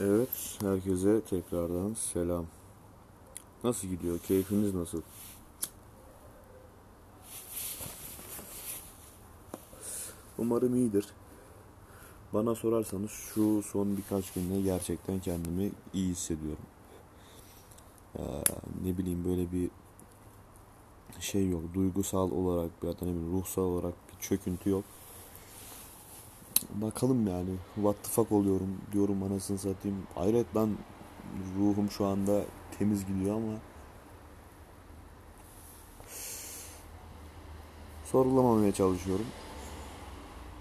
Evet, herkese tekrardan selam. Nasıl gidiyor? Keyfiniz nasıl? Umarım iyidir. Bana sorarsanız şu son birkaç günde gerçekten kendimi iyi hissediyorum. Ee, ne bileyim böyle bir şey yok. Duygusal olarak ya da ne bileyim ruhsal olarak bir çöküntü yok. Bakalım yani. What the fuck oluyorum diyorum anasını satayım. Ben ruhum şu anda temiz gidiyor ama sorulamamaya çalışıyorum.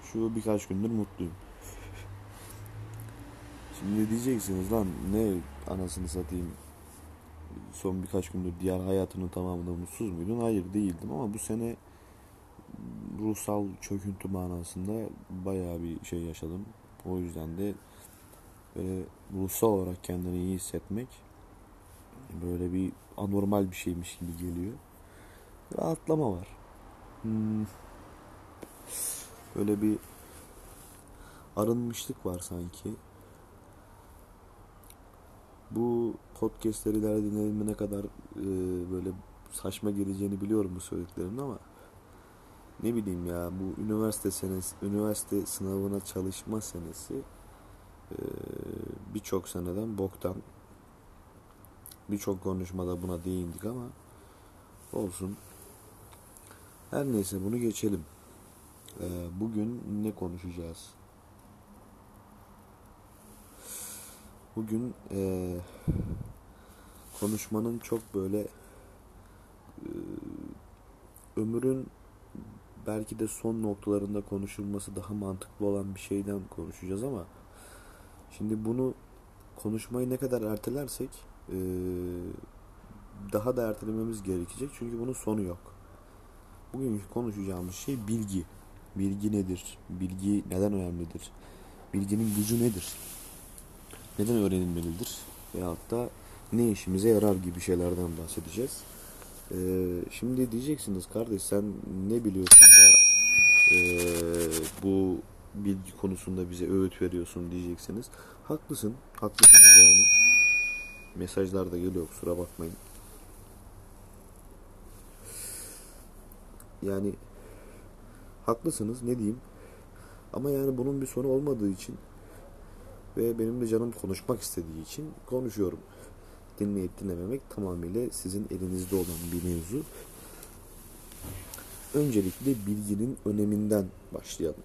Şu birkaç gündür mutluyum. Şimdi diyeceksiniz lan ne anasını satayım son birkaç gündür diğer hayatının tamamında mutsuz muydun? Hayır değildim ama bu sene ruhsal çöküntü manasında bayağı bir şey yaşadım. O yüzden de böyle ruhsal olarak kendini iyi hissetmek böyle bir anormal bir şeymiş gibi geliyor. Rahatlama var. Hmm. Böyle bir arınmışlık var sanki. Bu podcastleri dinlediğimde ne kadar e, böyle saçma geleceğini biliyorum bu söylediklerimin ama ne bileyim ya bu üniversite senesi, üniversite sınavına çalışma senesi birçok seneden boktan. Birçok konuşmada buna değindik ama olsun. Her neyse bunu geçelim. Bugün ne konuşacağız? Bugün konuşmanın çok böyle e, ömrün belki de son noktalarında konuşulması daha mantıklı olan bir şeyden konuşacağız ama şimdi bunu konuşmayı ne kadar ertelersek daha da ertelememiz gerekecek çünkü bunun sonu yok. Bugünkü konuşacağımız şey bilgi. Bilgi nedir? Bilgi neden önemlidir? Bilginin gücü nedir? Neden öğrenilmelidir? Veyahut da ne işimize yarar gibi şeylerden bahsedeceğiz. Ee, şimdi diyeceksiniz kardeş sen ne biliyorsun e, bu bilgi konusunda bize öğüt veriyorsun diyeceksiniz. Haklısın, haklısınız yani. Mesajlar da geliyor kusura bakmayın. Yani haklısınız ne diyeyim. Ama yani bunun bir sonu olmadığı için ve benim de canım konuşmak istediği için konuşuyorum dinleyip dinlememek tamamıyla sizin elinizde olan bir mevzu. Öncelikle bilginin öneminden başlayalım.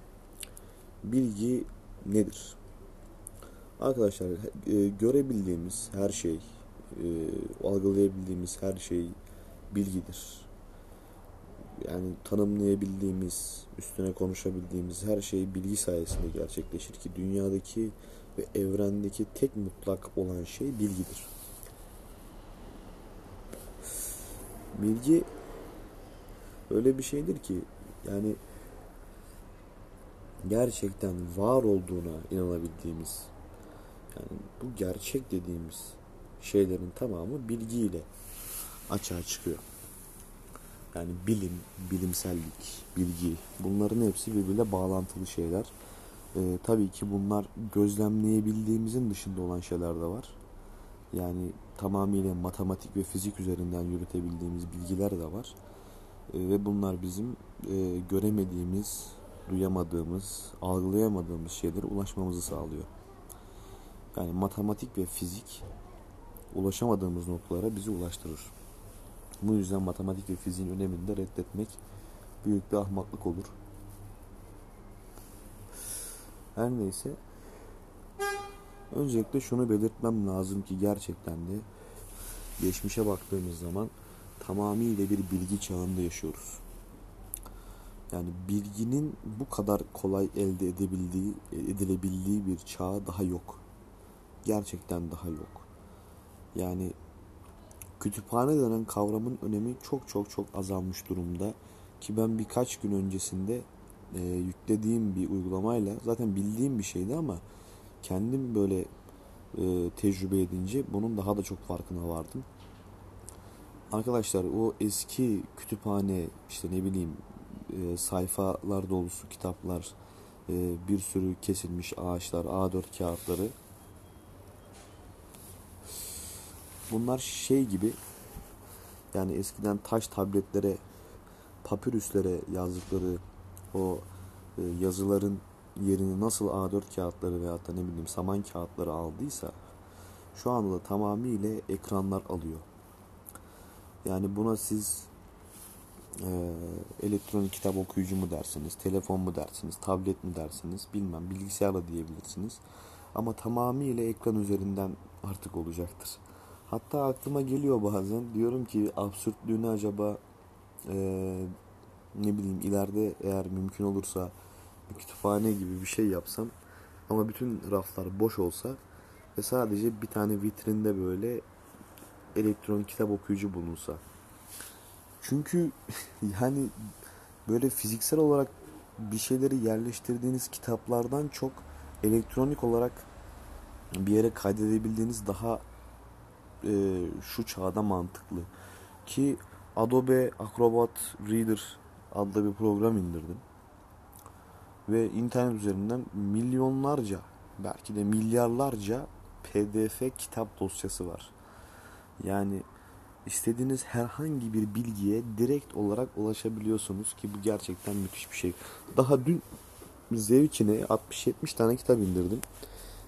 Bilgi nedir? Arkadaşlar e, görebildiğimiz her şey, e, algılayabildiğimiz her şey bilgidir. Yani tanımlayabildiğimiz, üstüne konuşabildiğimiz her şey bilgi sayesinde gerçekleşir ki dünyadaki ve evrendeki tek mutlak olan şey bilgidir. bilgi öyle bir şeydir ki yani gerçekten var olduğuna inanabildiğimiz yani bu gerçek dediğimiz şeylerin tamamı bilgiyle açığa çıkıyor. Yani bilim, bilimsellik, bilgi bunların hepsi birbiriyle bağlantılı şeyler. Ee, tabii ki bunlar gözlemleyebildiğimizin dışında olan şeyler de var. Yani tamamıyla matematik ve fizik üzerinden yürütebildiğimiz bilgiler de var. E, ve bunlar bizim e, göremediğimiz, duyamadığımız, algılayamadığımız şeylere ulaşmamızı sağlıyor. Yani matematik ve fizik ulaşamadığımız noktalara bizi ulaştırır. Bu yüzden matematik ve fiziğin önemini de reddetmek büyük bir ahmaklık olur. Her neyse Öncelikle şunu belirtmem lazım ki gerçekten de geçmişe baktığımız zaman tamamıyla bir bilgi çağında yaşıyoruz. Yani bilginin bu kadar kolay elde edebildiği, edilebildiği bir çağ daha yok. Gerçekten daha yok. Yani kütüphane denen kavramın önemi çok çok çok azalmış durumda. Ki ben birkaç gün öncesinde e, yüklediğim bir uygulamayla zaten bildiğim bir şeydi ama kendim böyle e, tecrübe edince bunun daha da çok farkına vardım. Arkadaşlar o eski kütüphane işte ne bileyim e, sayfalar dolusu kitaplar, e, bir sürü kesilmiş ağaçlar, A4 kağıtları bunlar şey gibi yani eskiden taş tabletlere papirüslere yazdıkları o e, yazıların yerini nasıl A4 kağıtları veyahut da ne bileyim saman kağıtları aldıysa şu anda da tamamıyla ekranlar alıyor. Yani buna siz e, elektronik kitap okuyucu mu dersiniz, telefon mu dersiniz, tablet mi dersiniz bilmem bilgisayarla diyebilirsiniz. Ama tamamıyla ekran üzerinden artık olacaktır. Hatta aklıma geliyor bazen diyorum ki absürtlüğünü acaba e, ne bileyim ileride eğer mümkün olursa bir kütüphane gibi bir şey yapsam ama bütün raflar boş olsa ve sadece bir tane vitrinde böyle elektronik kitap okuyucu bulunsa. Çünkü yani böyle fiziksel olarak bir şeyleri yerleştirdiğiniz kitaplardan çok elektronik olarak bir yere kaydedebildiğiniz daha e, şu çağda mantıklı. Ki Adobe Acrobat Reader adlı bir program indirdim. Ve internet üzerinden milyonlarca belki de milyarlarca PDF kitap dosyası var. Yani istediğiniz herhangi bir bilgiye direkt olarak ulaşabiliyorsunuz ki bu gerçekten müthiş bir şey. Daha dün zevkine 60-70 tane kitap indirdim.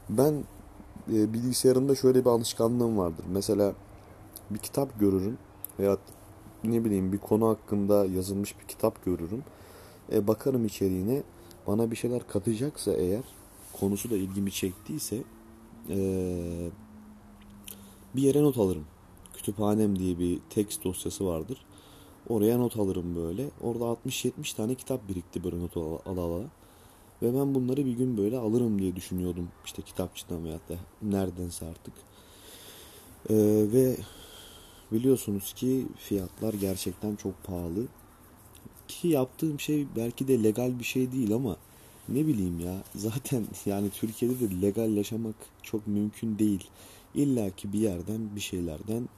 Ben e, bilgisayarımda şöyle bir alışkanlığım vardır. Mesela bir kitap görürüm veya ne bileyim bir konu hakkında yazılmış bir kitap görürüm. E, bakarım içeriğine bana bir şeyler katacaksa eğer konusu da ilgimi çektiyse e, bir yere not alırım. Kütüphanem diye bir tekst dosyası vardır. Oraya not alırım böyle. Orada 60-70 tane kitap birikti böyle not ala ala. Ve ben bunları bir gün böyle alırım diye düşünüyordum. İşte kitapçıdan veyahut da neredense artık. Ee, ve biliyorsunuz ki fiyatlar gerçekten çok pahalı. Ki yaptığım şey belki de legal bir şey değil ama ne bileyim ya zaten yani Türkiye'de de legal yaşamak çok mümkün değil. İlla ki bir yerden bir şeylerden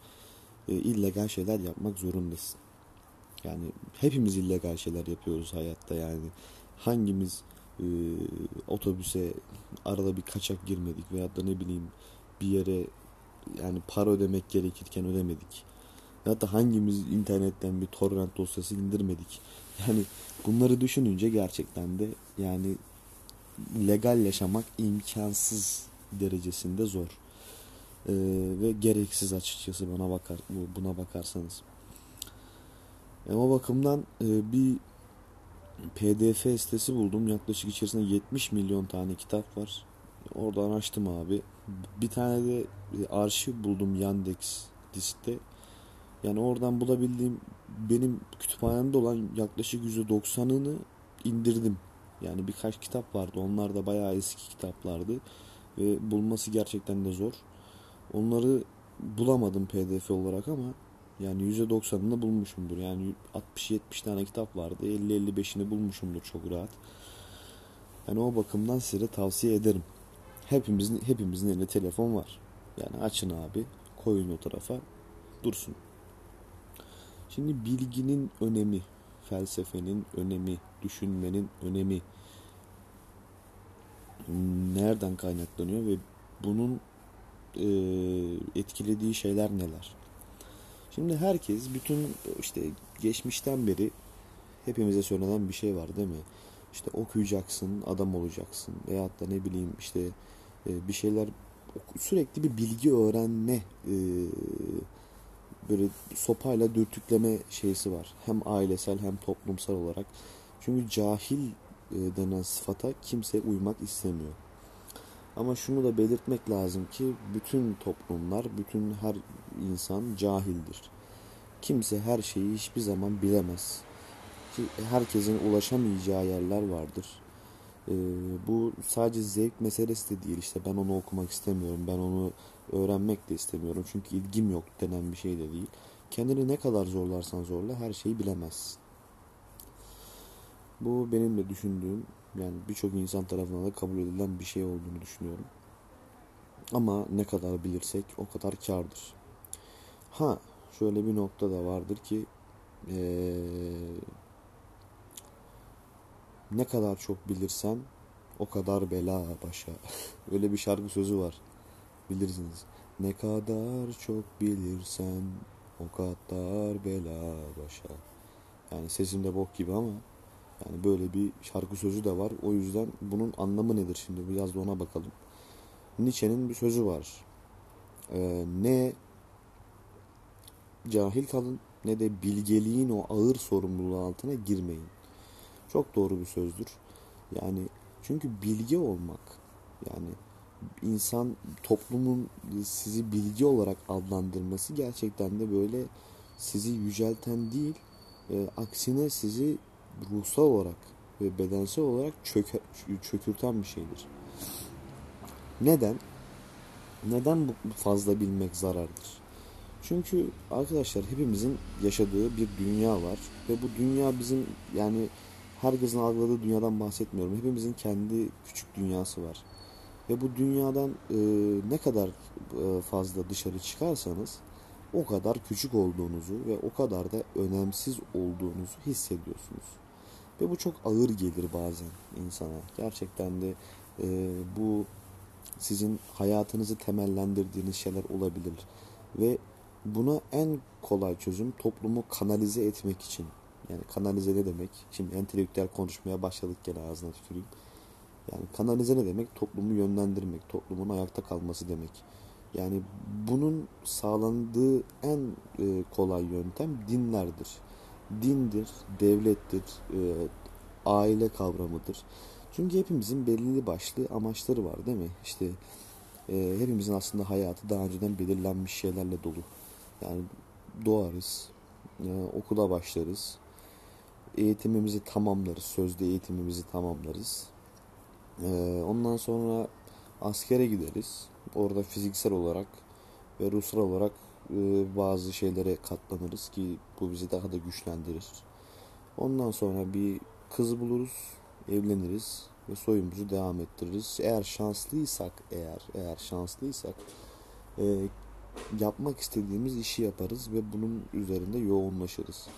e, illegal şeyler yapmak zorundasın. Yani hepimiz illegal şeyler yapıyoruz hayatta yani. Hangimiz e, otobüse arada bir kaçak girmedik veyahut da ne bileyim bir yere yani para ödemek gerekirken ödemedik. Ya da hangimiz internetten bir torrent dosyası indirmedik. Yani bunları düşününce gerçekten de yani legal yaşamak imkansız derecesinde zor. Ee, ve gereksiz açıkçası bana bakar buna bakarsanız. E, o bakımdan e, bir PDF sitesi buldum. Yaklaşık içerisinde 70 milyon tane kitap var. Oradan açtım abi. Bir tane de arşiv buldum Yandex diskte. Yani oradan bulabildiğim benim kütüphanemde olan yaklaşık %90'ını indirdim. Yani birkaç kitap vardı. Onlar da bayağı eski kitaplardı. Ve bulması gerçekten de zor. Onları bulamadım PDF olarak ama yani %90'ını bulmuşumdur. Yani 60-70 tane kitap vardı. 50-55'ini bulmuşumdur çok rahat. Yani o bakımdan size tavsiye ederim. Hepimizin hepimizin elinde telefon var. Yani açın abi, koyun o tarafa, dursun. Şimdi bilginin önemi, felsefenin önemi, düşünmenin önemi nereden kaynaklanıyor ve bunun e, etkilediği şeyler neler? Şimdi herkes bütün işte geçmişten beri hepimize söylenen bir şey var değil mi? İşte okuyacaksın, adam olacaksın veyahut da ne bileyim işte e, bir şeyler sürekli bir bilgi öğrenme e, böyle sopayla dürtükleme şeysi var. Hem ailesel hem toplumsal olarak. Çünkü cahil denen sıfata kimse uymak istemiyor. Ama şunu da belirtmek lazım ki bütün toplumlar, bütün her insan cahildir. Kimse her şeyi hiçbir zaman bilemez. Ki herkesin ulaşamayacağı yerler vardır. Ee, bu sadece zevk meselesi de değil. İşte ben onu okumak istemiyorum, ben onu öğrenmek de istemiyorum. Çünkü ilgim yok denen bir şey de değil. Kendini ne kadar zorlarsan zorla her şeyi bilemezsin. Bu benim de düşündüğüm yani birçok insan tarafından da kabul edilen bir şey olduğunu düşünüyorum. Ama ne kadar bilirsek o kadar kardır. Ha şöyle bir nokta da vardır ki ee, ne kadar çok bilirsen o kadar bela başa. Öyle bir şarkı sözü var. Bilirsiniz. Ne kadar çok bilirsen o kadar bela başa. Yani sesimde bok gibi ama yani böyle bir şarkı sözü de var. O yüzden bunun anlamı nedir şimdi biraz da ona bakalım. Nietzsche'nin bir sözü var. Ee, ne cahil kalın ne de bilgeliğin o ağır sorumluluğu altına girmeyin. Çok doğru bir sözdür. Yani çünkü bilgi olmak yani insan toplumun sizi bilgi olarak adlandırması gerçekten de böyle sizi yücelten değil e, aksine sizi ruhsal olarak ve bedensel olarak çöke, çökürten bir şeydir. Neden? Neden bu fazla bilmek zarardır? Çünkü arkadaşlar hepimizin yaşadığı bir dünya var ve bu dünya bizim yani herkesin algıladığı dünyadan bahsetmiyorum. Hepimizin kendi küçük dünyası var. Ve bu dünyadan e, ne kadar e, fazla dışarı çıkarsanız o kadar küçük olduğunuzu ve o kadar da önemsiz olduğunuzu hissediyorsunuz. Ve bu çok ağır gelir bazen insana. Gerçekten de e, bu sizin hayatınızı temellendirdiğiniz şeyler olabilir. Ve buna en kolay çözüm toplumu kanalize etmek için. Yani kanalize ne demek? Şimdi entelektüel konuşmaya başladık gene ağzına tüküreyim. Yani kanalize ne demek? Toplumu yönlendirmek, toplumun ayakta kalması demek. Yani bunun sağlandığı en e, kolay yöntem dinlerdir. Dindir, devlettir, e, aile kavramıdır. Çünkü hepimizin belirli başlı amaçları var değil mi? İşte e, hepimizin aslında hayatı daha önceden belirlenmiş şeylerle dolu. Yani doğarız, okula başlarız, eğitimimizi tamamlarız, sözde eğitimimizi tamamlarız. ondan sonra askere gideriz. Orada fiziksel olarak ve ruhsal olarak bazı şeylere katlanırız ki bu bizi daha da güçlendirir. Ondan sonra bir kız buluruz, evleniriz ve soyumuzu devam ettiririz. Eğer şanslıysak, eğer eğer şanslıysak e, yapmak istediğimiz işi yaparız ve bunun üzerinde yoğunlaşırız.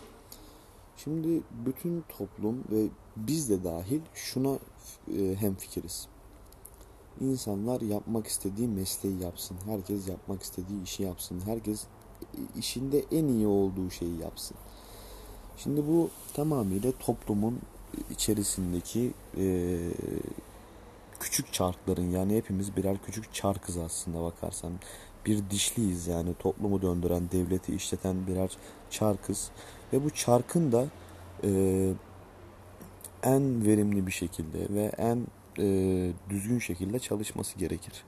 Şimdi bütün toplum ve biz de dahil şuna e, hem fikiriz. İnsanlar yapmak istediği mesleği yapsın. Herkes yapmak istediği işi yapsın. Herkes işinde en iyi olduğu şeyi yapsın. Şimdi bu tamamıyla toplumun içerisindeki e, küçük çarkların yani hepimiz birer küçük çarkız aslında bakarsan bir dişliyiz yani toplumu döndüren devleti işleten birer çarkız ve bu çarkın da e, en verimli bir şekilde ve en e, düzgün şekilde çalışması gerekir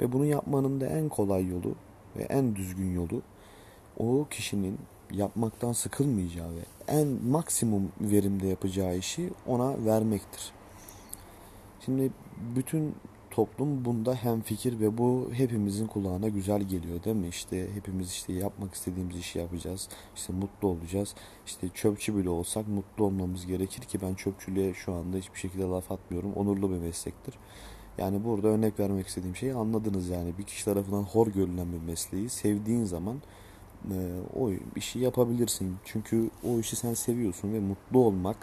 ve bunu yapmanın da en kolay yolu ve en düzgün yolu o kişinin yapmaktan sıkılmayacağı ve en maksimum verimde yapacağı işi ona vermektir. Şimdi bütün toplum bunda hem fikir ve bu hepimizin kulağına güzel geliyor değil mi? İşte hepimiz işte yapmak istediğimiz işi yapacağız. İşte mutlu olacağız. İşte çöpçü bile olsak mutlu olmamız gerekir ki ben çöpçülüğe şu anda hiçbir şekilde laf atmıyorum. Onurlu bir meslektir. Yani burada örnek vermek istediğim şeyi anladınız yani. Bir kişi tarafından hor görülen bir mesleği sevdiğin zaman e, o işi yapabilirsin. Çünkü o işi sen seviyorsun ve mutlu olmak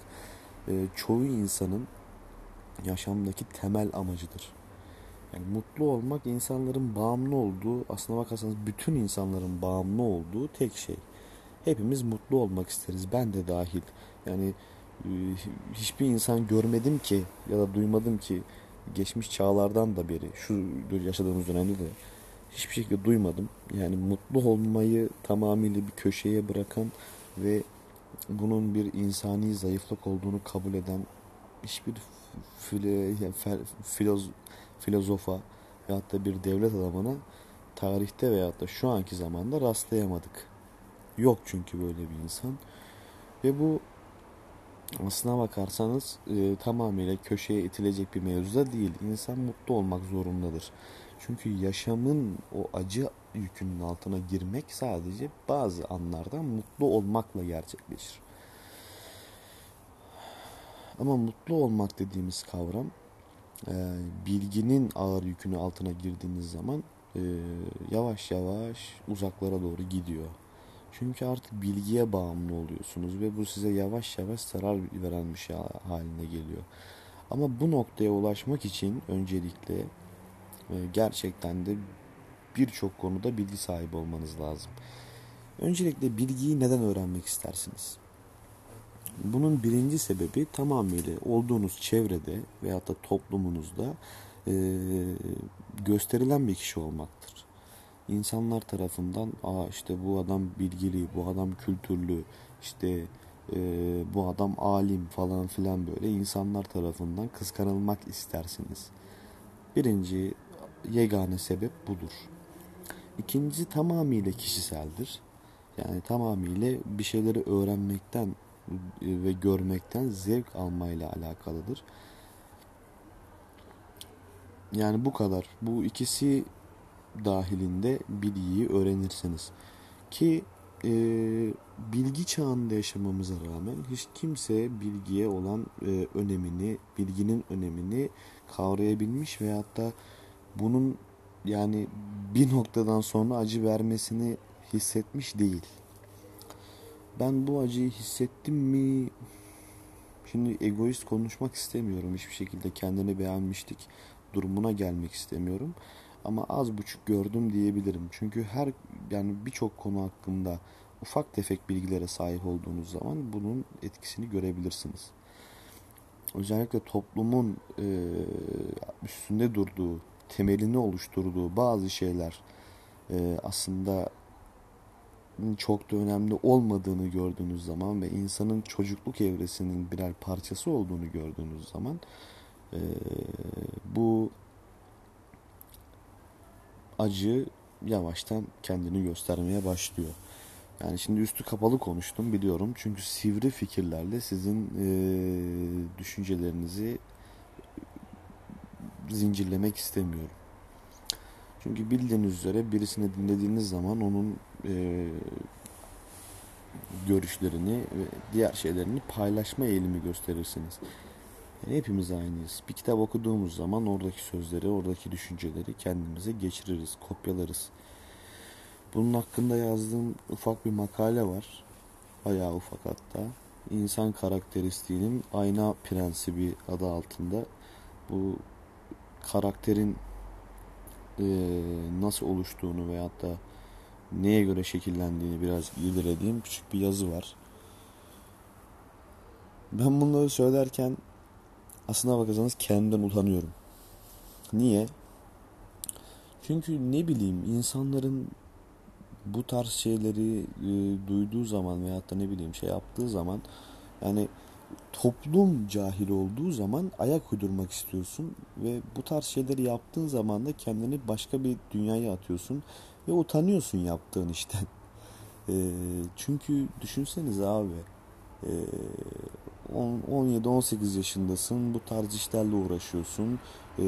e, çoğu insanın yaşamdaki temel amacıdır. Yani mutlu olmak insanların bağımlı olduğu, aslına bakarsanız bütün insanların bağımlı olduğu tek şey. Hepimiz mutlu olmak isteriz. Ben de dahil. Yani e, hiçbir insan görmedim ki ya da duymadım ki geçmiş çağlardan da beri şu yaşadığımız dönemde de hiçbir şekilde duymadım. Yani mutlu olmayı tamamıyla bir köşeye bırakan ve bunun bir insani zayıflık olduğunu kabul eden hiçbir file, yani filoz, filozofa veyahut da bir devlet adamına tarihte veyahut da şu anki zamanda rastlayamadık. Yok çünkü böyle bir insan. Ve bu aslına bakarsanız e, tamamıyla köşeye itilecek bir mevzu da değil. İnsan mutlu olmak zorundadır. Çünkü yaşamın o acı yükünün altına girmek sadece bazı anlarda mutlu olmakla gerçekleşir. Ama mutlu olmak dediğimiz kavram bilginin ağır yükünü altına girdiğiniz zaman e, yavaş yavaş uzaklara doğru gidiyor. Çünkü artık bilgiye bağımlı oluyorsunuz ve bu size yavaş yavaş zarar veren bir şey haline geliyor. Ama bu noktaya ulaşmak için öncelikle gerçekten de birçok konuda bilgi sahibi olmanız lazım. Öncelikle bilgiyi neden öğrenmek istersiniz? Bunun birinci sebebi tamamıyla olduğunuz çevrede veyahut da toplumunuzda e, gösterilen bir kişi olmaktır. İnsanlar tarafından aa işte bu adam bilgili, bu adam kültürlü, işte e, bu adam alim falan filan böyle insanlar tarafından kıskanılmak istersiniz. Birinci yegane sebep budur. İkinci tamamıyla kişiseldir. Yani tamamıyla bir şeyleri öğrenmekten ve görmekten zevk almayla alakalıdır. Yani bu kadar. Bu ikisi dahilinde bilgiyi öğrenirsiniz. Ki e, bilgi çağında yaşamamıza rağmen hiç kimse bilgiye olan e, önemini, bilginin önemini kavrayabilmiş veyahut da bunun yani bir noktadan sonra acı vermesini hissetmiş değil. Ben bu acıyı hissettim mi? Şimdi egoist konuşmak istemiyorum hiçbir şekilde kendini beğenmiştik durumuna gelmek istemiyorum. Ama az buçuk gördüm diyebilirim. Çünkü her yani birçok konu hakkında ufak tefek bilgilere sahip olduğunuz zaman bunun etkisini görebilirsiniz. Özellikle toplumun e, üstünde durduğu, temelini oluşturduğu bazı şeyler e, aslında çok da önemli olmadığını gördüğünüz zaman ve insanın çocukluk evresinin birer parçası olduğunu gördüğünüz zaman e, bu acı yavaştan kendini göstermeye başlıyor. Yani şimdi üstü kapalı konuştum biliyorum. Çünkü sivri fikirlerle sizin e, düşüncelerinizi zincirlemek istemiyorum. Çünkü bildiğiniz üzere birisini dinlediğiniz zaman onun e, görüşlerini ve diğer şeylerini paylaşma eğilimi gösterirsiniz. Yani hepimiz aynıyız. Bir kitap okuduğumuz zaman oradaki sözleri, oradaki düşünceleri kendimize geçiririz, kopyalarız. Bunun hakkında yazdığım ufak bir makale var. Bayağı ufak hatta. İnsan karakteristiğinin ayna prensibi adı altında bu karakterin e, nasıl oluştuğunu veyahut da neye göre şekillendiğini biraz irdelediğim küçük bir yazı var. Ben bunları söylerken aslına bakarsanız kendimden utanıyorum. Niye? Çünkü ne bileyim insanların bu tarz şeyleri e, duyduğu zaman veyahut da ne bileyim şey yaptığı zaman yani toplum cahil olduğu zaman ayak uydurmak istiyorsun ve bu tarz şeyleri yaptığın zaman da kendini başka bir dünyaya atıyorsun ve utanıyorsun yaptığın işten. E, çünkü düşünseniz abi e, 17-18 yaşındasın bu tarz işlerle uğraşıyorsun e,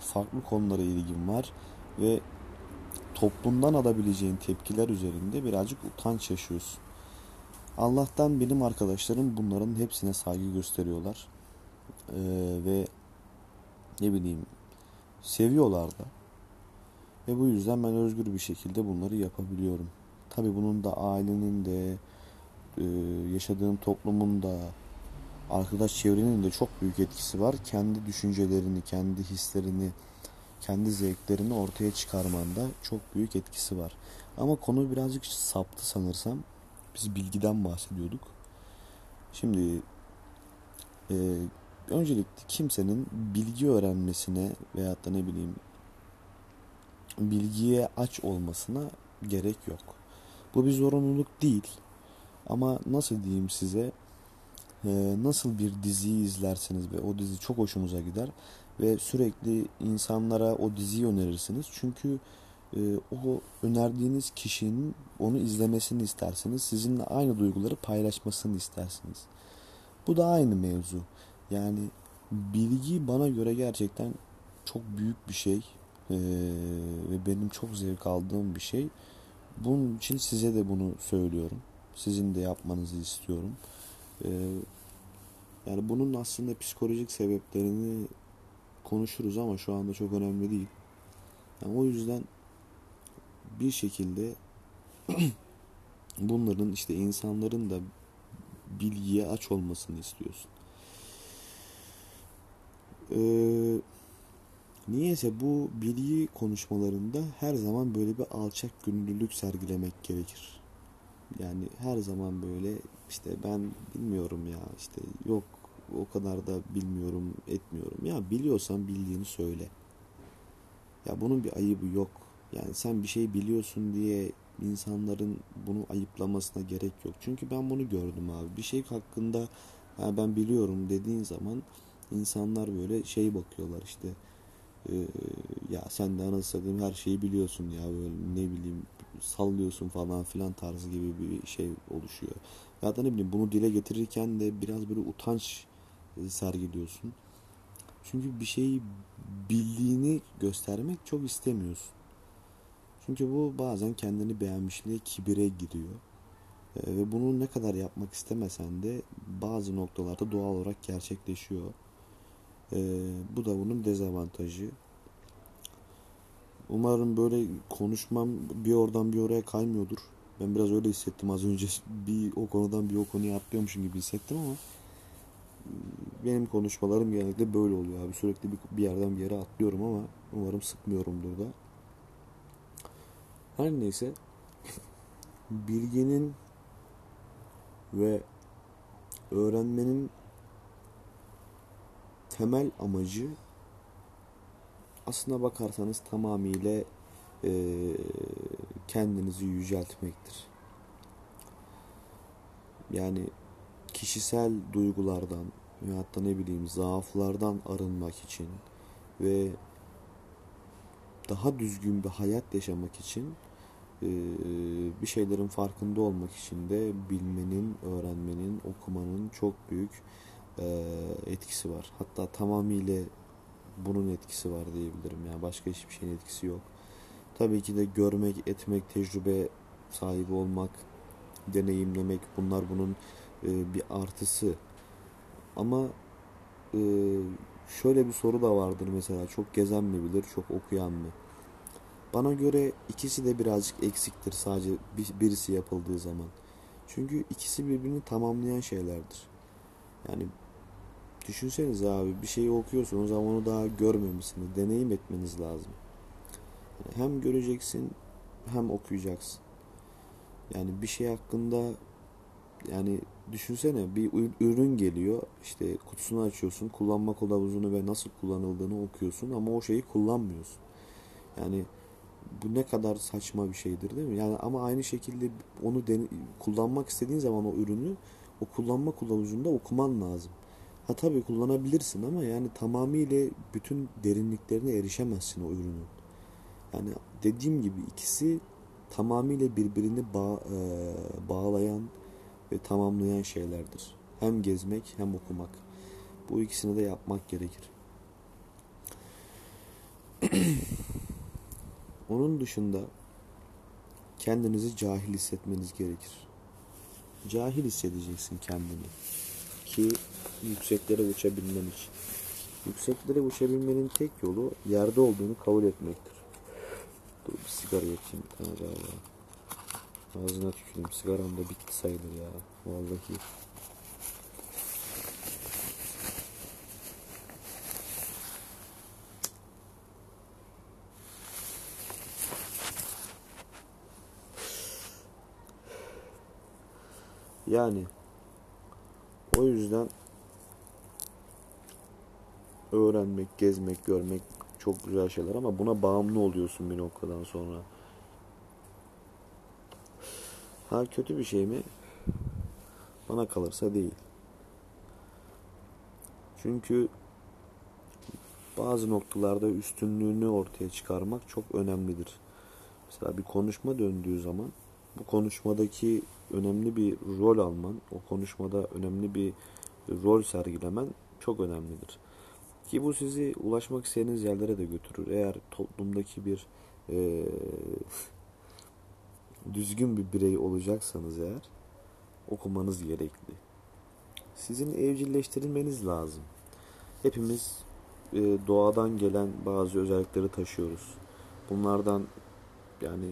farklı konulara ilgin var ve toplumdan alabileceğin tepkiler üzerinde birazcık utanç yaşıyorsun. Allah'tan benim arkadaşlarım bunların hepsine saygı gösteriyorlar. Ee, ve ne bileyim seviyorlar da. Ve bu yüzden ben özgür bir şekilde bunları yapabiliyorum. Tabi bunun da ailenin de e, yaşadığım toplumun da arkadaş çevrenin de çok büyük etkisi var. Kendi düşüncelerini, kendi hislerini, kendi zevklerini ortaya çıkarmanda çok büyük etkisi var. Ama konu birazcık saptı sanırsam. Biz bilgiden bahsediyorduk. Şimdi e, öncelikle kimsenin bilgi öğrenmesine veyahut da ne bileyim bilgiye aç olmasına gerek yok. Bu bir zorunluluk değil. Ama nasıl diyeyim size e, nasıl bir diziyi izlerseniz ve o dizi çok hoşunuza gider ve sürekli insanlara o diziyi önerirsiniz. Çünkü e, o önerdiğiniz kişinin onu izlemesini istersiniz. Sizinle aynı duyguları paylaşmasını istersiniz. Bu da aynı mevzu. Yani bilgi bana göre gerçekten çok büyük bir şey ee, ve benim çok zevk aldığım bir şey. Bunun için size de bunu söylüyorum. Sizin de yapmanızı istiyorum. Ee, yani bunun aslında psikolojik sebeplerini konuşuruz ama şu anda çok önemli değil. Yani o yüzden bir şekilde bunların işte insanların da bilgiye aç olmasını istiyorsun. Ee, Niyeyse bu bilgi konuşmalarında her zaman böyle bir alçak gönüllülük sergilemek gerekir. Yani her zaman böyle işte ben bilmiyorum ya işte yok o kadar da bilmiyorum etmiyorum. Ya biliyorsan bildiğini söyle. Ya bunun bir ayıbı yok. Yani sen bir şey biliyorsun diye insanların bunu ayıplamasına gerek yok. Çünkü ben bunu gördüm abi. Bir şey hakkında ben biliyorum dediğin zaman insanlar böyle şey bakıyorlar işte e, ya sen de anasını her şeyi biliyorsun ya böyle ne bileyim sallıyorsun falan filan tarzı gibi bir şey oluşuyor. Ya da ne bileyim bunu dile getirirken de biraz böyle utanç e, sergiliyorsun. Çünkü bir şeyi bildiğini göstermek çok istemiyorsun. Çünkü bu bazen kendini beğenmişliğe kibire giriyor. E, ve bunu ne kadar yapmak istemesen de bazı noktalarda doğal olarak gerçekleşiyor. E, bu da bunun dezavantajı. Umarım böyle konuşmam bir oradan bir oraya kaymıyordur. Ben biraz öyle hissettim az önce. Bir o konudan bir o konuya atlıyormuşum gibi hissettim ama benim konuşmalarım genellikle böyle oluyor abi. Sürekli bir, bir yerden bir yere atlıyorum ama umarım sıkmıyorumdur da. Her neyse bilginin ve öğrenmenin temel amacı aslına bakarsanız tamamıyla e, kendinizi yüceltmektir. Yani kişisel duygulardan ve hatta ne bileyim zaaflardan arınmak için ve daha düzgün bir hayat yaşamak için e, bir şeylerin farkında olmak için de bilmenin, öğrenmenin, okumanın çok büyük etkisi var. Hatta tamamıyla bunun etkisi var diyebilirim. Yani başka hiçbir şeyin etkisi yok. Tabii ki de görmek, etmek, tecrübe sahibi olmak, deneyimlemek bunlar bunun e, bir artısı. Ama e, şöyle bir soru da vardır mesela çok gezen mi bilir, çok okuyan mı? Bana göre ikisi de birazcık eksiktir sadece birisi yapıldığı zaman. Çünkü ikisi birbirini tamamlayan şeylerdir. Yani düşünseniz abi bir şeyi okuyorsunuz ama onu daha görmemişsiniz. Deneyim etmeniz lazım. Hem göreceksin hem okuyacaksın. Yani bir şey hakkında yani düşünsene bir ürün geliyor işte kutusunu açıyorsun kullanma kılavuzunu ve nasıl kullanıldığını okuyorsun ama o şeyi kullanmıyorsun. Yani bu ne kadar saçma bir şeydir değil mi? Yani ama aynı şekilde onu kullanmak istediğin zaman o ürünü o kullanma kılavuzunda okuman lazım. Ha tabii kullanabilirsin ama yani tamamıyla bütün derinliklerine erişemezsin o ürünün. Yani dediğim gibi ikisi tamamıyla birbirini bağ, e, bağlayan ve tamamlayan şeylerdir. Hem gezmek hem okumak. Bu ikisini de yapmak gerekir. Onun dışında kendinizi cahil hissetmeniz gerekir. Cahil hissedeceksin kendini ki yükseklere uçabilmen için. Yükseklere uçabilmenin tek yolu yerde olduğunu kabul etmektir. Dur bir sigara yakayım bir tane daha ya. Ağzına tüküreyim. Sigaram da bitti sayılır ya. Vallahi. Yani o yüzden öğrenmek, gezmek, görmek çok güzel şeyler ama buna bağımlı oluyorsun bir noktadan sonra. Ha kötü bir şey mi? Bana kalırsa değil. Çünkü bazı noktalarda üstünlüğünü ortaya çıkarmak çok önemlidir. Mesela bir konuşma döndüğü zaman bu konuşmadaki önemli bir rol alman, o konuşmada önemli bir rol sergilemen çok önemlidir. Ki bu sizi ulaşmak istediğiniz yerlere de götürür. Eğer toplumdaki bir e, düzgün bir birey olacaksanız eğer okumanız gerekli. Sizin evcilleştirilmeniz lazım. Hepimiz e, doğadan gelen bazı özellikleri taşıyoruz. Bunlardan yani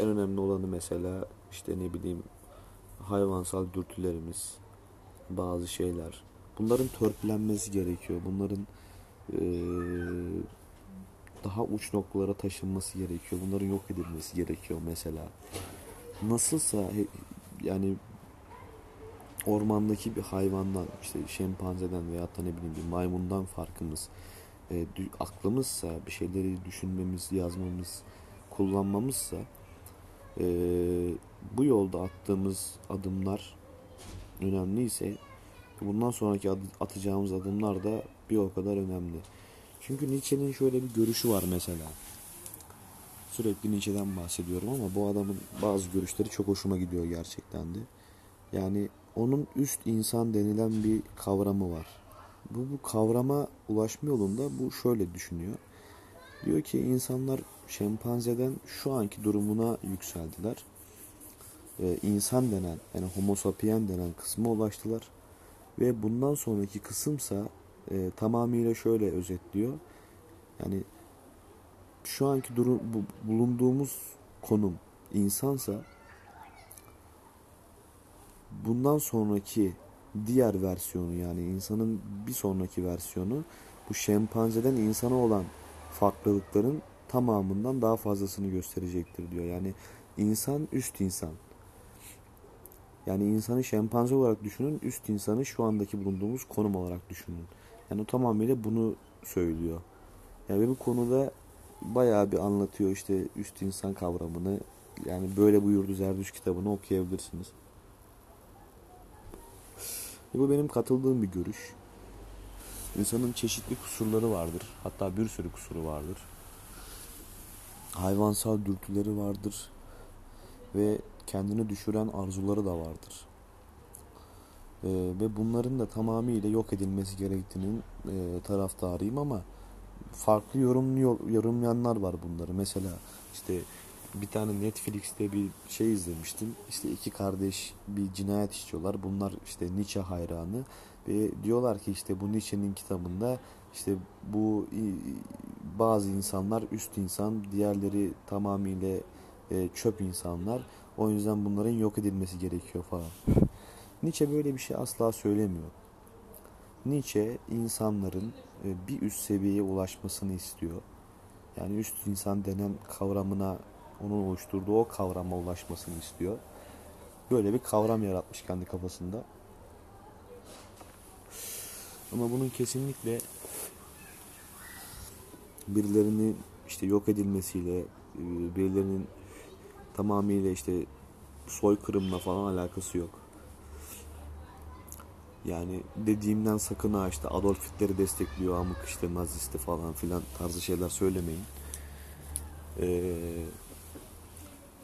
en önemli olanı mesela işte ne bileyim hayvansal dürtülerimiz, bazı şeyler. Bunların törpülenmesi gerekiyor. Bunların daha uç noktalara taşınması gerekiyor. Bunların yok edilmesi gerekiyor mesela. Nasılsa yani ormandaki bir hayvandan işte şempanzeden veya da ne bileyim bir maymundan farkımız e, aklımızsa bir şeyleri düşünmemiz, yazmamız, kullanmamızsa e, bu yolda attığımız adımlar önemliyse bundan sonraki atacağımız adımlar da bir o kadar önemli. Çünkü Nietzsche'nin şöyle bir görüşü var mesela. Sürekli Nietzsche'den bahsediyorum ama bu adamın bazı görüşleri çok hoşuma gidiyor gerçekten de. Yani onun üst insan denilen bir kavramı var. Bu, bu kavrama ulaşma yolunda bu şöyle düşünüyor. Diyor ki insanlar şempanzeden şu anki durumuna yükseldiler. Ee, insan denen yani homo sapien denen kısma ulaştılar. Ve bundan sonraki kısımsa e, tamamıyla şöyle özetliyor. Yani şu anki durum bu, bulunduğumuz konum insansa bundan sonraki diğer versiyonu yani insanın bir sonraki versiyonu bu şempanzeden insana olan farklılıkların tamamından daha fazlasını gösterecektir diyor. Yani insan üst insan. Yani insanı şempanze olarak düşünün, üst insanı şu andaki bulunduğumuz konum olarak düşünün. Yani o tamamıyla bunu söylüyor. Yani bu konuda bayağı bir anlatıyor işte üst insan kavramını. Yani böyle buyurdu Zerdüş kitabını okuyabilirsiniz. E bu benim katıldığım bir görüş. İnsanın çeşitli kusurları vardır. Hatta bir sürü kusuru vardır. Hayvansal dürtüleri vardır. Ve kendini düşüren arzuları da vardır. Ee, ve bunların da tamamıyla yok edilmesi gerektiğinin e, taraftarıyım ama farklı yorumluyor, yorumlayanlar var bunları. Mesela işte bir tane Netflix'te bir şey izlemiştim. İşte iki kardeş bir cinayet işliyorlar. Bunlar işte Nietzsche hayranı ve diyorlar ki işte bu Nietzsche'nin kitabında işte bu bazı insanlar üst insan, diğerleri tamamıyla e, çöp insanlar. O yüzden bunların yok edilmesi gerekiyor falan. Nietzsche böyle bir şey asla söylemiyor. Nietzsche insanların e, bir üst seviyeye ulaşmasını istiyor. Yani üst insan denen kavramına onun oluşturduğu o kavrama ulaşmasını istiyor. Böyle bir kavram yaratmış kendi kafasında. Ama bunun kesinlikle birilerinin işte yok edilmesiyle, e, birilerinin tamamıyla işte soykırımla falan alakası yok. Yani dediğimden sakın ha işte Adolf Hitler'i destekliyor amık işte nazisti falan filan tarzı şeyler söylemeyin. Ee,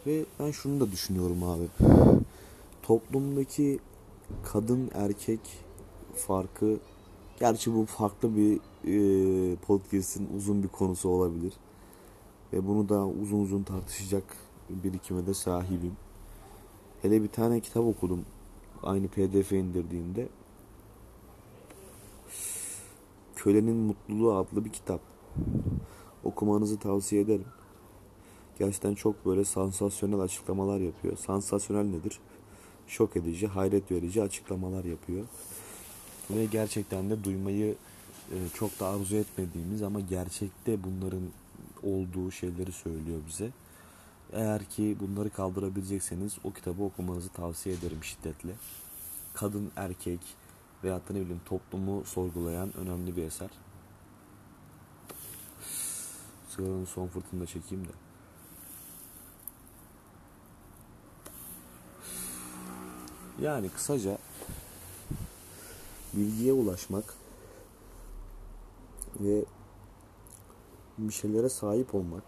ve ben şunu da düşünüyorum abi. Toplumdaki kadın erkek farkı gerçi bu farklı bir e, podcast'in uzun bir konusu olabilir. Ve bunu da uzun uzun tartışacak birikime de sahibim. Hele bir tane kitap okudum aynı pdf indirdiğimde. Kölenin Mutluluğu adlı bir kitap. Okumanızı tavsiye ederim. Gerçekten çok böyle sansasyonel açıklamalar yapıyor. Sansasyonel nedir? Şok edici, hayret verici açıklamalar yapıyor. Ve gerçekten de duymayı e, çok da arzu etmediğimiz ama gerçekte bunların olduğu şeyleri söylüyor bize. Eğer ki bunları kaldırabilecekseniz o kitabı okumanızı tavsiye ederim şiddetle. Kadın, erkek veyahut da ne bileyim toplumu sorgulayan önemli bir eser. Sigaranın son fırtını da çekeyim de. Yani kısaca bilgiye ulaşmak ve bir şeylere sahip olmak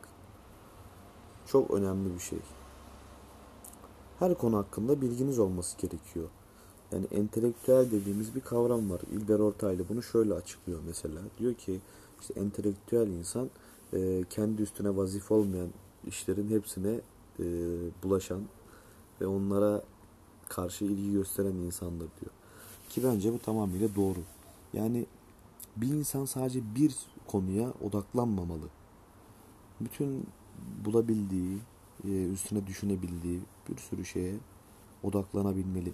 çok önemli bir şey. Her konu hakkında bilginiz olması gerekiyor. Yani entelektüel dediğimiz bir kavram var. İlber Ortaylı bunu şöyle açıklıyor mesela. Diyor ki işte entelektüel insan e, kendi üstüne vazife olmayan işlerin hepsine e, bulaşan ve onlara karşı ilgi gösteren insandır diyor. Ki bence bu tamamıyla doğru. Yani bir insan sadece bir konuya odaklanmamalı. Bütün bulabildiği, e, üstüne düşünebildiği bir sürü şeye odaklanabilmeli.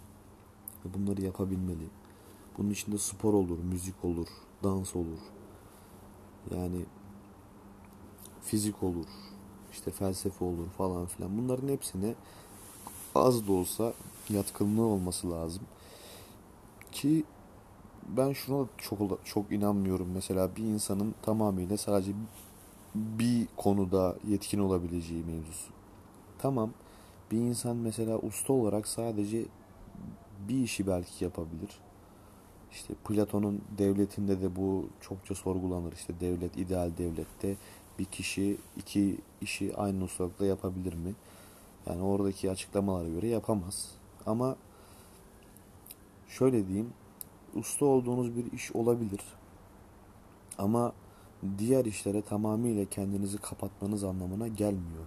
Bunları yapabilmeli. Bunun içinde spor olur, müzik olur, dans olur. Yani fizik olur, işte felsefe olur falan filan. Bunların hepsine az da olsa yatkınlığı olması lazım. Ki ben şuna çok çok inanmıyorum. Mesela bir insanın tamamıyla sadece bir konuda yetkin olabileceği mevzusu. Tamam. Bir insan mesela usta olarak sadece bir işi belki yapabilir. İşte Platon'un devletinde de bu çokça sorgulanır. İşte devlet, ideal devlette bir kişi iki işi aynı ustalıkla yapabilir mi? Yani oradaki açıklamalara göre yapamaz. Ama şöyle diyeyim, usta olduğunuz bir iş olabilir. Ama diğer işlere tamamıyla kendinizi kapatmanız anlamına gelmiyor.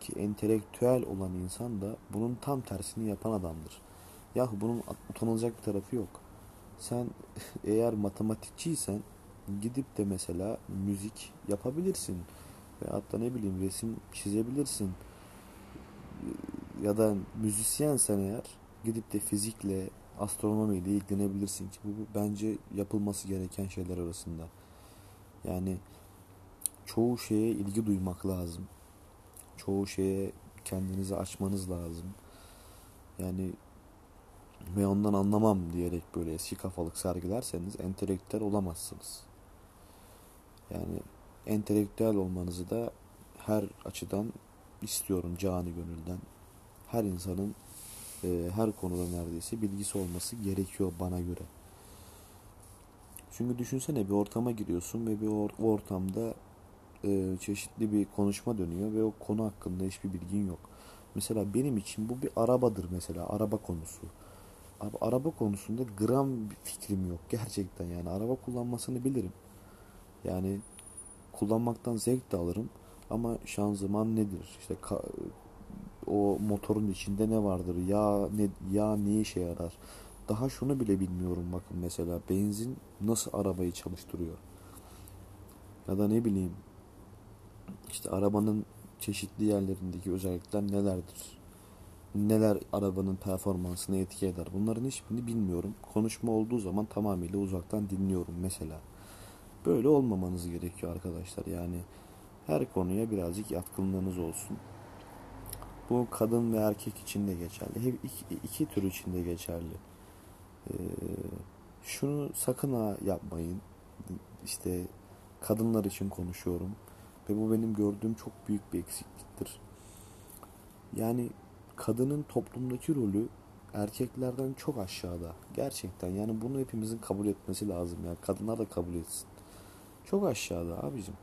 Ki entelektüel olan insan da bunun tam tersini yapan adamdır. Yahu bunun utanılacak bir tarafı yok. Sen eğer matematikçiysen gidip de mesela müzik yapabilirsin. Ve hatta ne bileyim resim çizebilirsin. Ya da müzisyensen eğer gidip de fizikle, astronomiyle ilgilenebilirsin ki bu bence yapılması gereken şeyler arasında. Yani çoğu şeye ilgi duymak lazım. Çoğu şeye kendinizi açmanız lazım. Yani ve ondan anlamam diyerek böyle eski kafalık sergilerseniz entelektüel olamazsınız. Yani entelektüel olmanızı da her açıdan istiyorum cani gönülden. Her insanın e, her konuda neredeyse bilgisi olması gerekiyor bana göre. Çünkü düşünsene bir ortama giriyorsun ve bir or ortamda e, çeşitli bir konuşma dönüyor ve o konu hakkında hiçbir bilgin yok. Mesela benim için bu bir arabadır mesela araba konusu. Abi araba konusunda gram fikrim yok gerçekten yani araba kullanmasını bilirim. Yani kullanmaktan zevk de alırım ama şanzıman nedir? İşte o motorun içinde ne vardır? Ya ne ya ne işe yarar? Daha şunu bile bilmiyorum bakın mesela benzin nasıl arabayı çalıştırıyor? Ya da ne bileyim işte arabanın çeşitli yerlerindeki özellikler nelerdir? Neler arabanın performansını etki eder? Bunların hiçbirini bilmiyorum. Konuşma olduğu zaman tamamıyla uzaktan dinliyorum mesela. Böyle olmamanız gerekiyor arkadaşlar. Yani her konuya birazcık yatkınlığınız olsun. Bu kadın ve erkek için de geçerli. Hep iki, iki tür için de geçerli. Ee, şunu sakın ha yapmayın. İşte kadınlar için konuşuyorum. Ve bu benim gördüğüm çok büyük bir eksikliktir. Yani kadının toplumdaki rolü erkeklerden çok aşağıda. Gerçekten yani bunu hepimizin kabul etmesi lazım. Yani kadınlar da kabul etsin. Çok aşağıda abicim.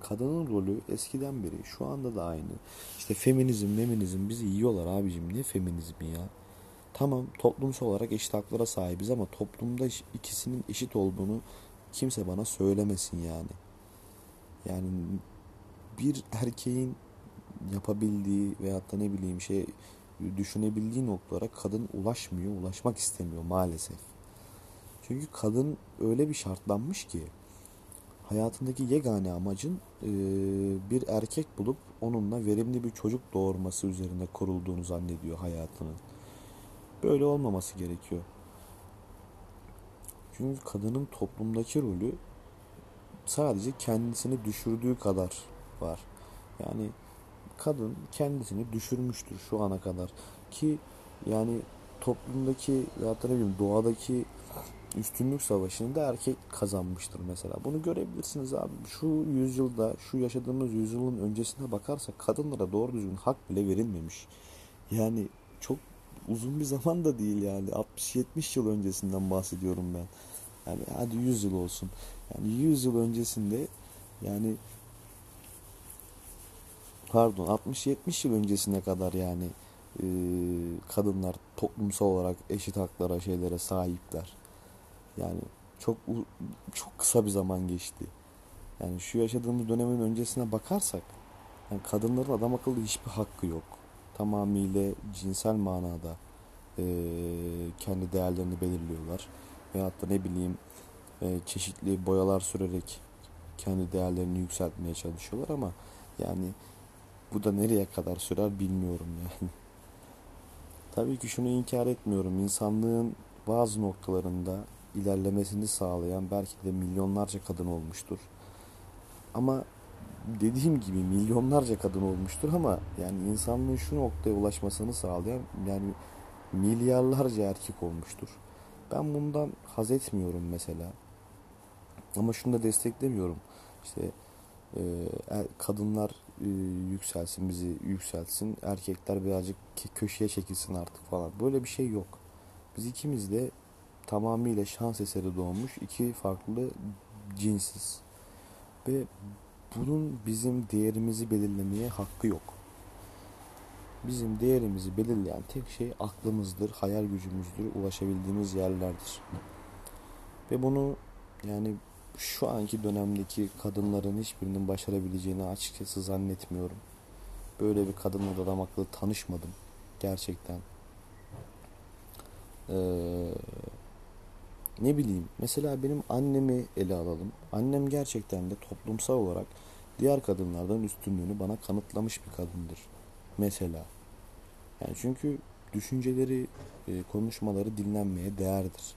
Kadının rolü eskiden beri şu anda da aynı. İşte feminizm, feminizm bizi yiyorlar abicim. Ne feminizmi ya? Tamam toplumsal olarak eşit haklara sahibiz ama toplumda ikisinin eşit olduğunu kimse bana söylemesin yani. Yani bir erkeğin yapabildiği veyahut da ne bileyim şey düşünebildiği noktalara kadın ulaşmıyor, ulaşmak istemiyor maalesef. Çünkü kadın öyle bir şartlanmış ki hayatındaki yegane amacın bir erkek bulup onunla verimli bir çocuk doğurması üzerine kurulduğunu zannediyor hayatının. Böyle olmaması gerekiyor. Çünkü kadının toplumdaki rolü sadece kendisini düşürdüğü kadar var. Yani kadın kendisini düşürmüştür şu ana kadar ki yani toplumdaki ya da ne bileyim doğadaki üstünlük savaşını da erkek kazanmıştır mesela. Bunu görebilirsiniz abi. Şu yüzyılda, şu yaşadığımız yüzyılın öncesine bakarsak kadınlara doğru düzgün hak bile verilmemiş. Yani çok uzun bir zaman da değil yani. 60-70 yıl öncesinden bahsediyorum ben. Yani hadi 100 yıl olsun. Yani 100 yıl öncesinde yani pardon 60-70 yıl öncesine kadar yani e, kadınlar toplumsal olarak eşit haklara şeylere sahipler. Yani çok çok kısa bir zaman geçti. Yani şu yaşadığımız dönemin öncesine bakarsak yani kadınların adam akıllı hiçbir hakkı yok. Tamamıyla cinsel manada e, kendi değerlerini belirliyorlar. Veyahut da ne bileyim e, çeşitli boyalar sürerek kendi değerlerini yükseltmeye çalışıyorlar ama yani bu da nereye kadar sürer bilmiyorum yani. Tabii ki şunu inkar etmiyorum. İnsanlığın bazı noktalarında ilerlemesini sağlayan belki de milyonlarca kadın olmuştur. Ama dediğim gibi milyonlarca kadın olmuştur ama yani insanlığın şu noktaya ulaşmasını sağlayan yani milyarlarca erkek olmuştur. Ben bundan haz etmiyorum mesela. Ama şunu da desteklemiyorum. İşte e, er, kadınlar e, yükselsin, bizi yükselsin. Erkekler birazcık köşeye çekilsin artık falan. Böyle bir şey yok. Biz ikimiz de tamamıyla şans eseri doğmuş iki farklı cinsiz. Ve bunun bizim değerimizi belirlemeye hakkı yok. Bizim değerimizi belirleyen tek şey aklımızdır, hayal gücümüzdür, ulaşabildiğimiz yerlerdir. Ve bunu yani şu anki dönemdeki kadınların hiçbirinin başarabileceğini açıkçası zannetmiyorum. Böyle bir kadınla da adam akıllı tanışmadım. Gerçekten. Ee, ne bileyim mesela benim annemi ele alalım. Annem gerçekten de toplumsal olarak diğer kadınlardan üstünlüğünü bana kanıtlamış bir kadındır. Mesela. Yani çünkü düşünceleri, e, konuşmaları dinlenmeye değerdir.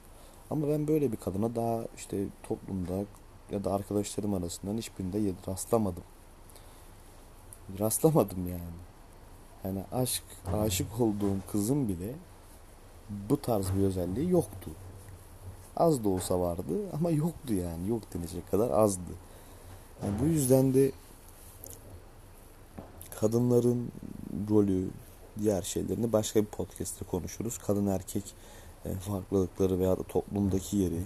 Ama ben böyle bir kadına daha işte toplumda ya da arkadaşlarım arasından hiçbirinde rastlamadım. Rastlamadım yani. Yani aşk, aşık olduğum kızım bile bu tarz bir özelliği yoktu. Az da olsa vardı ama yoktu yani. Yok denecek kadar azdı. Yani bu yüzden de kadınların rolü, diğer şeylerini başka bir podcast'te konuşuruz. Kadın erkek farklılıkları veya da toplumdaki yeri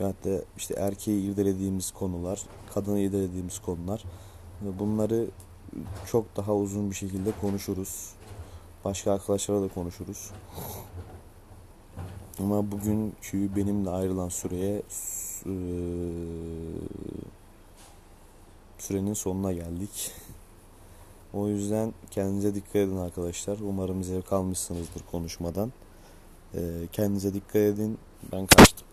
veyahut da işte erkeği irdelediğimiz konular, kadını irdelediğimiz konular. Bunları çok daha uzun bir şekilde konuşuruz. Başka arkadaşlarla da konuşuruz. Ama bugünkü benimle ayrılan süreye e, sürenin sonuna geldik. O yüzden kendinize dikkat edin arkadaşlar. Umarım zevk almışsınızdır konuşmadan. E, kendinize dikkat edin. Ben kaçtım.